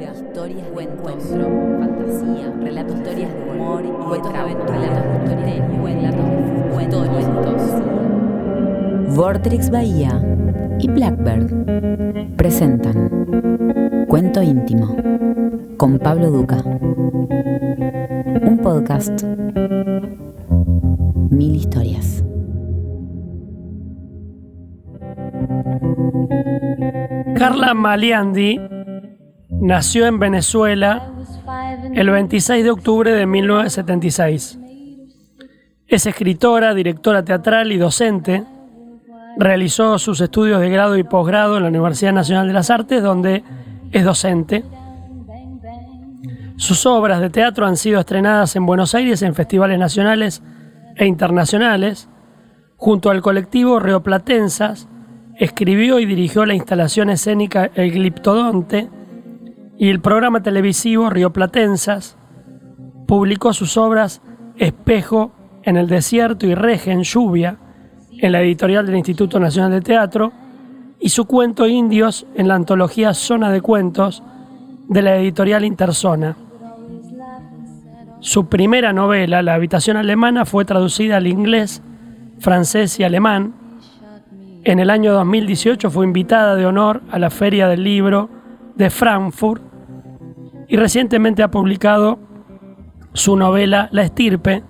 historias, cuentos, fantasía, relatos, historias de humor cuentos de de relatos de cuentos, Vortrix Bahía y Blackbird presentan Cuento íntimo con Pablo Duca. Un podcast. Mil historias. Carla Maliandi nació en Venezuela el 26 de octubre de 1976. Es escritora, directora teatral y docente. Realizó sus estudios de grado y posgrado en la Universidad Nacional de las Artes, donde es docente. Sus obras de teatro han sido estrenadas en Buenos Aires en festivales nacionales e internacionales. Junto al colectivo Reoplatensas, escribió y dirigió la instalación escénica El Gliptodonte y el programa televisivo Río Platensas. Publicó sus obras Espejo en el Desierto y Reje en Lluvia en la editorial del Instituto Nacional de Teatro y su cuento Indios en la antología Zona de Cuentos de la editorial Interzona. Su primera novela, La habitación alemana, fue traducida al inglés, francés y alemán. En el año 2018 fue invitada de honor a la Feria del Libro de Frankfurt y recientemente ha publicado su novela La estirpe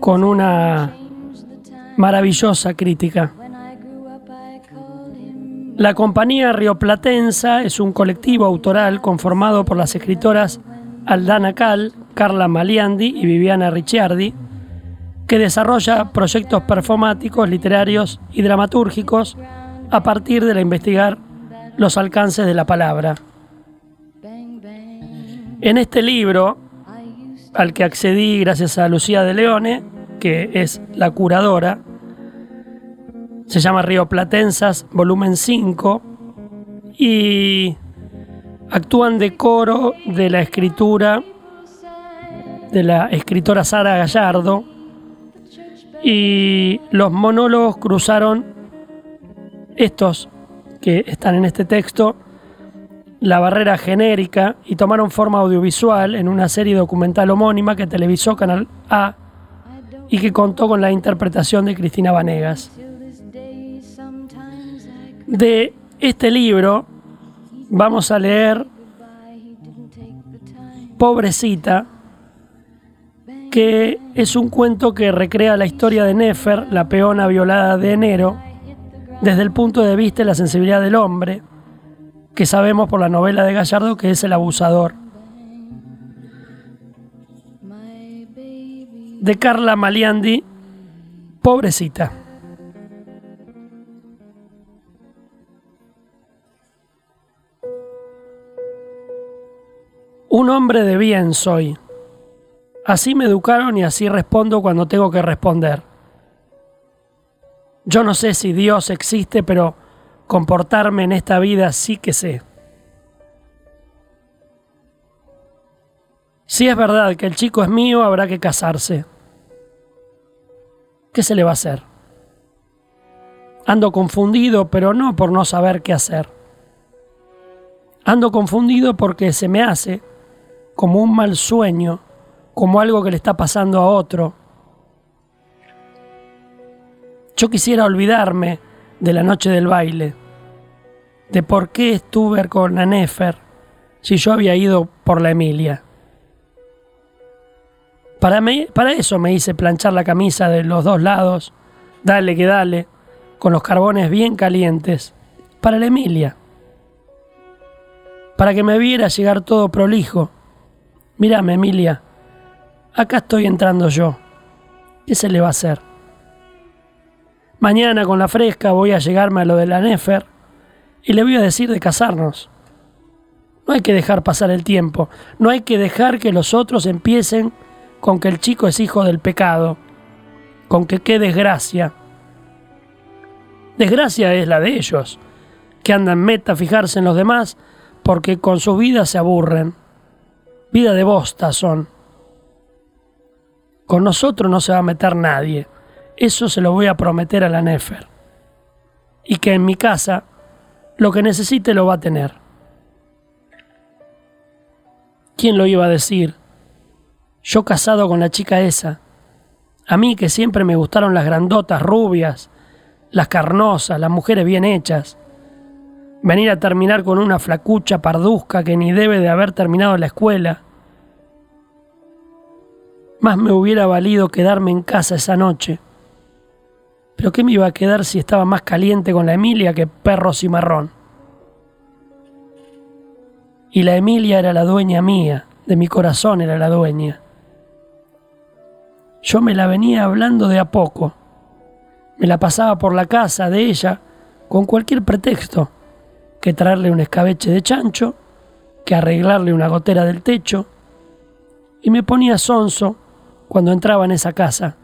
con una maravillosa crítica. La compañía Rioplatensa es un colectivo autoral conformado por las escritoras Aldana Cal, Carla Maliandi y Viviana Ricciardi, que desarrolla proyectos performáticos, literarios y dramatúrgicos a partir de la investigar los alcances de la palabra. En este libro, al que accedí gracias a Lucía de Leone, que es la curadora, se llama Río Platensas, volumen 5, y actúan de coro de la escritura de la escritora Sara Gallardo, y los monólogos cruzaron estos que están en este texto, la barrera genérica y tomaron forma audiovisual en una serie documental homónima que televisó Canal A y que contó con la interpretación de Cristina Vanegas. De este libro vamos a leer Pobrecita, que es un cuento que recrea la historia de Nefer, la peona violada de enero, desde el punto de vista de la sensibilidad del hombre, que sabemos por la novela de Gallardo que es el abusador. De Carla Maliandi, pobrecita. Un hombre de bien soy. Así me educaron y así respondo cuando tengo que responder. Yo no sé si Dios existe, pero comportarme en esta vida sí que sé. Si es verdad que el chico es mío, habrá que casarse. ¿Qué se le va a hacer? Ando confundido, pero no por no saber qué hacer. Ando confundido porque se me hace como un mal sueño, como algo que le está pasando a otro. Yo quisiera olvidarme de la noche del baile, de por qué estuve con la Nefer si yo había ido por la Emilia. Para, para eso me hice planchar la camisa de los dos lados, dale que dale, con los carbones bien calientes, para la Emilia. Para que me viera llegar todo prolijo. Mírame, Emilia, acá estoy entrando yo. ¿Qué se le va a hacer? Mañana con la fresca voy a llegarme a lo de la Nefer y le voy a decir de casarnos. No hay que dejar pasar el tiempo, no hay que dejar que los otros empiecen con que el chico es hijo del pecado, con que qué desgracia. Desgracia es la de ellos, que andan meta a fijarse en los demás porque con su vida se aburren. Vida de bosta son. Con nosotros no se va a meter nadie. Eso se lo voy a prometer a la Nefer. Y que en mi casa lo que necesite lo va a tener. ¿Quién lo iba a decir? Yo casado con la chica esa. A mí que siempre me gustaron las grandotas rubias, las carnosas, las mujeres bien hechas. Venir a terminar con una flacucha parduzca que ni debe de haber terminado la escuela. Más me hubiera valido quedarme en casa esa noche. Pero ¿qué me iba a quedar si estaba más caliente con la Emilia que perro cimarrón? Y la Emilia era la dueña mía, de mi corazón era la dueña. Yo me la venía hablando de a poco. Me la pasaba por la casa de ella con cualquier pretexto, que traerle un escabeche de chancho, que arreglarle una gotera del techo, y me ponía sonso cuando entraba en esa casa.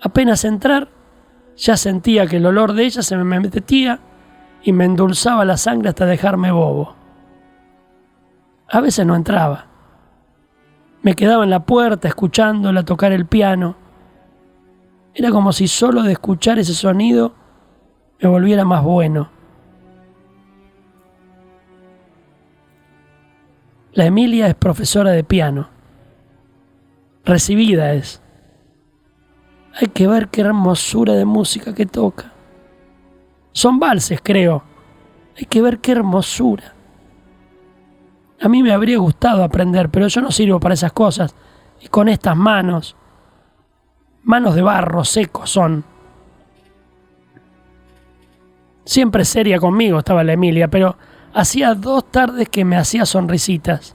Apenas entrar, ya sentía que el olor de ella se me metía y me endulzaba la sangre hasta dejarme bobo. A veces no entraba. Me quedaba en la puerta escuchándola tocar el piano. Era como si solo de escuchar ese sonido me volviera más bueno. La Emilia es profesora de piano. Recibida es. Hay que ver qué hermosura de música que toca. Son valses, creo. Hay que ver qué hermosura. A mí me habría gustado aprender, pero yo no sirvo para esas cosas. Y con estas manos, manos de barro seco son. Siempre seria conmigo estaba la Emilia, pero hacía dos tardes que me hacía sonrisitas.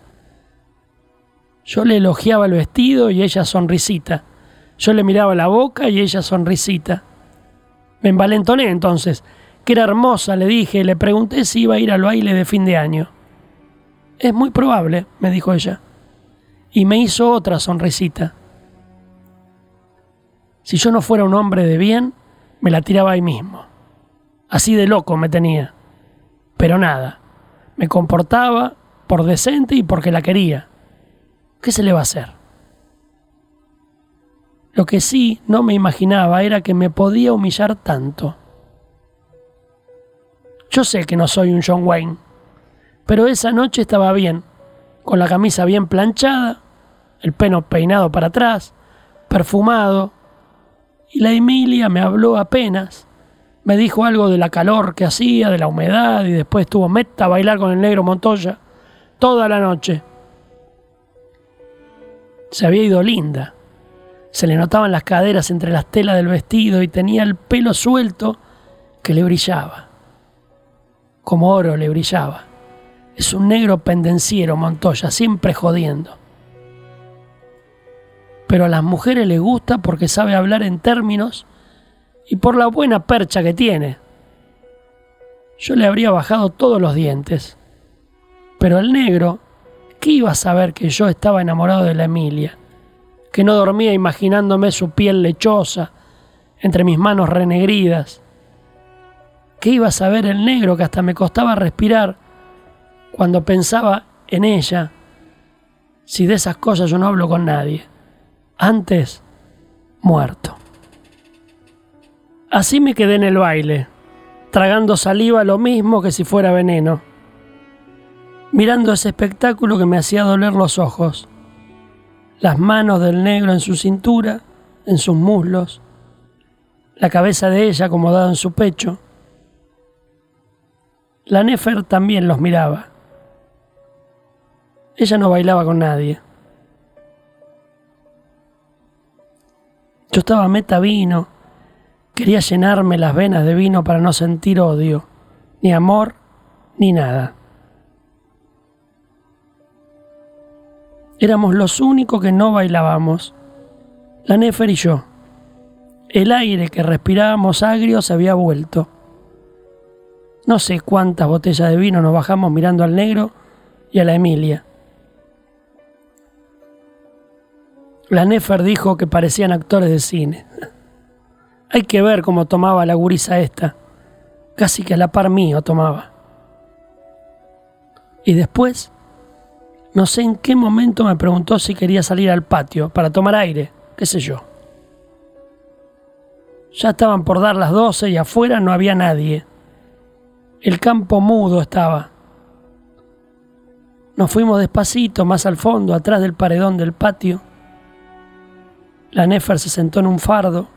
Yo le elogiaba el vestido y ella sonrisita. Yo le miraba la boca y ella sonrisita. Me envalentoné entonces, que era hermosa, le dije, le pregunté si iba a ir al baile de fin de año. Es muy probable, me dijo ella. Y me hizo otra sonrisita. Si yo no fuera un hombre de bien, me la tiraba ahí mismo. Así de loco me tenía. Pero nada, me comportaba por decente y porque la quería. ¿Qué se le va a hacer? Lo que sí no me imaginaba era que me podía humillar tanto. Yo sé que no soy un John Wayne, pero esa noche estaba bien, con la camisa bien planchada, el pelo peinado para atrás, perfumado, y la Emilia me habló apenas. Me dijo algo de la calor que hacía, de la humedad, y después estuvo meta a bailar con el negro Montoya toda la noche. Se había ido linda. Se le notaban las caderas entre las telas del vestido y tenía el pelo suelto que le brillaba. Como oro le brillaba. Es un negro pendenciero, Montoya, siempre jodiendo. Pero a las mujeres le gusta porque sabe hablar en términos y por la buena percha que tiene. Yo le habría bajado todos los dientes. Pero el negro, ¿qué iba a saber que yo estaba enamorado de la Emilia? Que no dormía imaginándome su piel lechosa entre mis manos renegridas. ¿Qué iba a saber el negro que hasta me costaba respirar cuando pensaba en ella? Si de esas cosas yo no hablo con nadie. Antes, muerto. Así me quedé en el baile, tragando saliva lo mismo que si fuera veneno, mirando ese espectáculo que me hacía doler los ojos las manos del negro en su cintura, en sus muslos, la cabeza de ella acomodada en su pecho. La Nefer también los miraba. Ella no bailaba con nadie. Yo estaba meta vino, quería llenarme las venas de vino para no sentir odio, ni amor, ni nada. Éramos los únicos que no bailábamos, la Nefer y yo. El aire que respirábamos agrio se había vuelto. No sé cuántas botellas de vino nos bajamos mirando al negro y a la Emilia. La Nefer dijo que parecían actores de cine. Hay que ver cómo tomaba la gurisa esta. Casi que a la par mío tomaba. Y después no sé en qué momento me preguntó si quería salir al patio para tomar aire, qué sé yo. Ya estaban por dar las doce y afuera no había nadie. El campo mudo estaba. Nos fuimos despacito, más al fondo, atrás del paredón del patio. La Nefer se sentó en un fardo.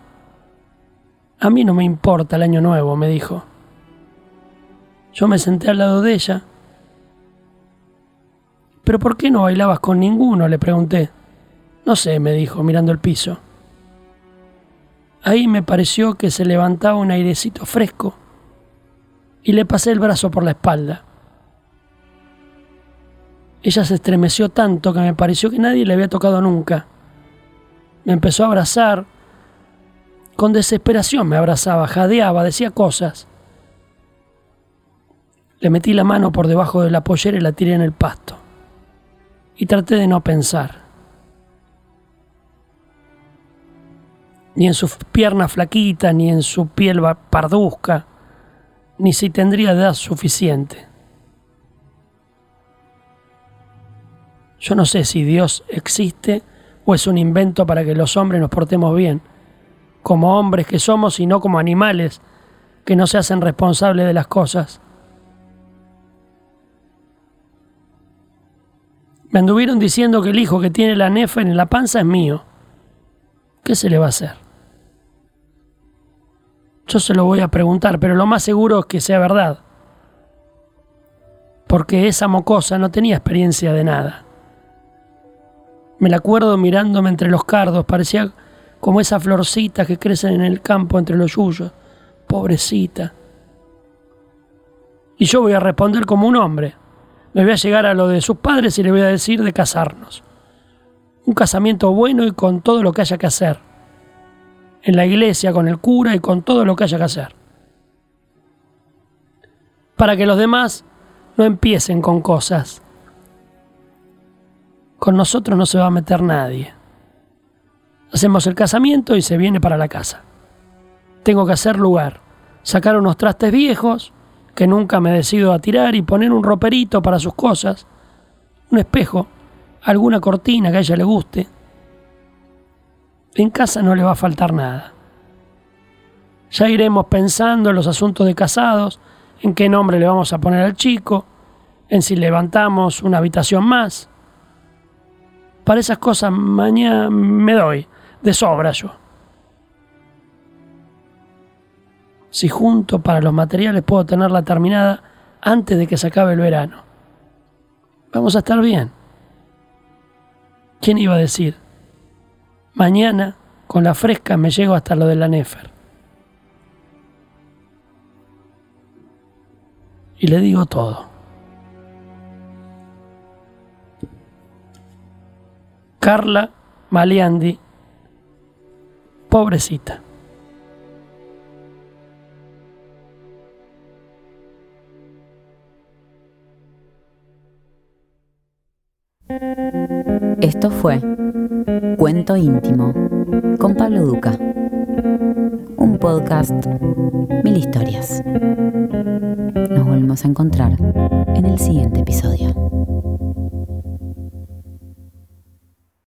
A mí no me importa el año nuevo, me dijo. Yo me senté al lado de ella. ¿Pero por qué no bailabas con ninguno? le pregunté. No sé, me dijo, mirando el piso. Ahí me pareció que se levantaba un airecito fresco y le pasé el brazo por la espalda. Ella se estremeció tanto que me pareció que nadie le había tocado nunca. Me empezó a abrazar. Con desesperación me abrazaba, jadeaba, decía cosas. Le metí la mano por debajo de la pollera y la tiré en el pasto. Y traté de no pensar. Ni en sus piernas flaquitas, ni en su piel parduzca, ni si tendría edad suficiente. Yo no sé si Dios existe o es un invento para que los hombres nos portemos bien, como hombres que somos y no como animales que no se hacen responsables de las cosas. Me anduvieron diciendo que el hijo que tiene la nefa en la panza es mío. ¿Qué se le va a hacer? Yo se lo voy a preguntar, pero lo más seguro es que sea verdad. Porque esa mocosa no tenía experiencia de nada. Me la acuerdo mirándome entre los cardos, parecía como esas florcitas que crecen en el campo entre los yuyos. Pobrecita. Y yo voy a responder como un hombre. Me voy a llegar a lo de sus padres y le voy a decir de casarnos. Un casamiento bueno y con todo lo que haya que hacer. En la iglesia, con el cura y con todo lo que haya que hacer. Para que los demás no empiecen con cosas con nosotros no se va a meter nadie. Hacemos el casamiento y se viene para la casa. Tengo que hacer lugar, sacar unos trastes viejos que nunca me decido a tirar y poner un roperito para sus cosas, un espejo, alguna cortina que a ella le guste. En casa no le va a faltar nada. Ya iremos pensando en los asuntos de casados, en qué nombre le vamos a poner al chico, en si levantamos una habitación más, para esas cosas mañana me doy, de sobra yo. Si junto para los materiales puedo tenerla terminada antes de que se acabe el verano. Vamos a estar bien. ¿Quién iba a decir? Mañana, con la fresca, me llego hasta lo de la Nefer. Y le digo todo. Carla Maliandi, pobrecita. Esto fue Cuento íntimo con Pablo Duca. Un podcast, mil historias. Nos volvemos a encontrar en el siguiente episodio.